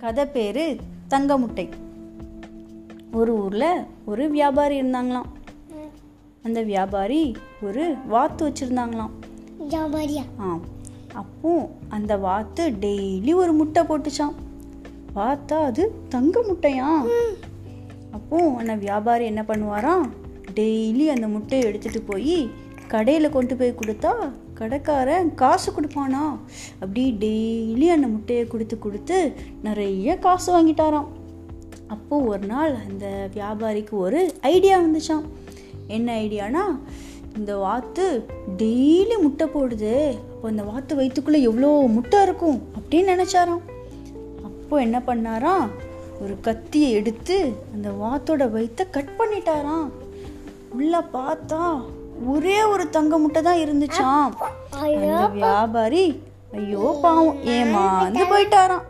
கதை பேர் தங்க முட்டை ஒரு ஊரில் ஒரு வியாபாரி இருந்தாங்களாம். அந்த வியாபாரி ஒரு வாத்து வச்சுருந்தாங்களாம். ஜாபாரியா ஆ அப்போ அந்த வாத்து டெய்லி ஒரு முட்டை போட்டுச்சான் பார்த்தா அது தங்க முட்டையா அப்போ அந்த வியாபாரி என்ன பண்ணுவாராம்? டெய்லி அந்த முட்டையை எடுத்துட்டு போய் கடையில் கொண்டு போய் கொடுத்தா கடைக்காரன் காசு கொடுப்பானா? அப்படி டெய்லி அந்த முட்டையை கொடுத்து கொடுத்து நிறைய காசு வாங்கிட்டாராம். அப்போது ஒரு நாள் அந்த வியாபாரிக்கு ஒரு ஐடியா வந்துச்சான் என்ன ஐடியானா இந்த வாத்து டெய்லி முட்டை போடுது அப்போ அந்த வாத்து வயிற்றுக்குள்ளே எவ்வளோ முட்டை இருக்கும் அப்படின்னு நினச்சாராம். அப்போ என்ன பண்ணாராம் ஒரு கத்தியை எடுத்து அந்த வாத்தோட வயிற்ற கட் பண்ணிட்டாராம். உள்ளே பார்த்தா ஒரே ஒரு தங்க முட்டை தான் இருந்துச்சாம். அந்த வியாபாரி ஐயோ பாவம். ஏமாந்து போயிட்டாராம்.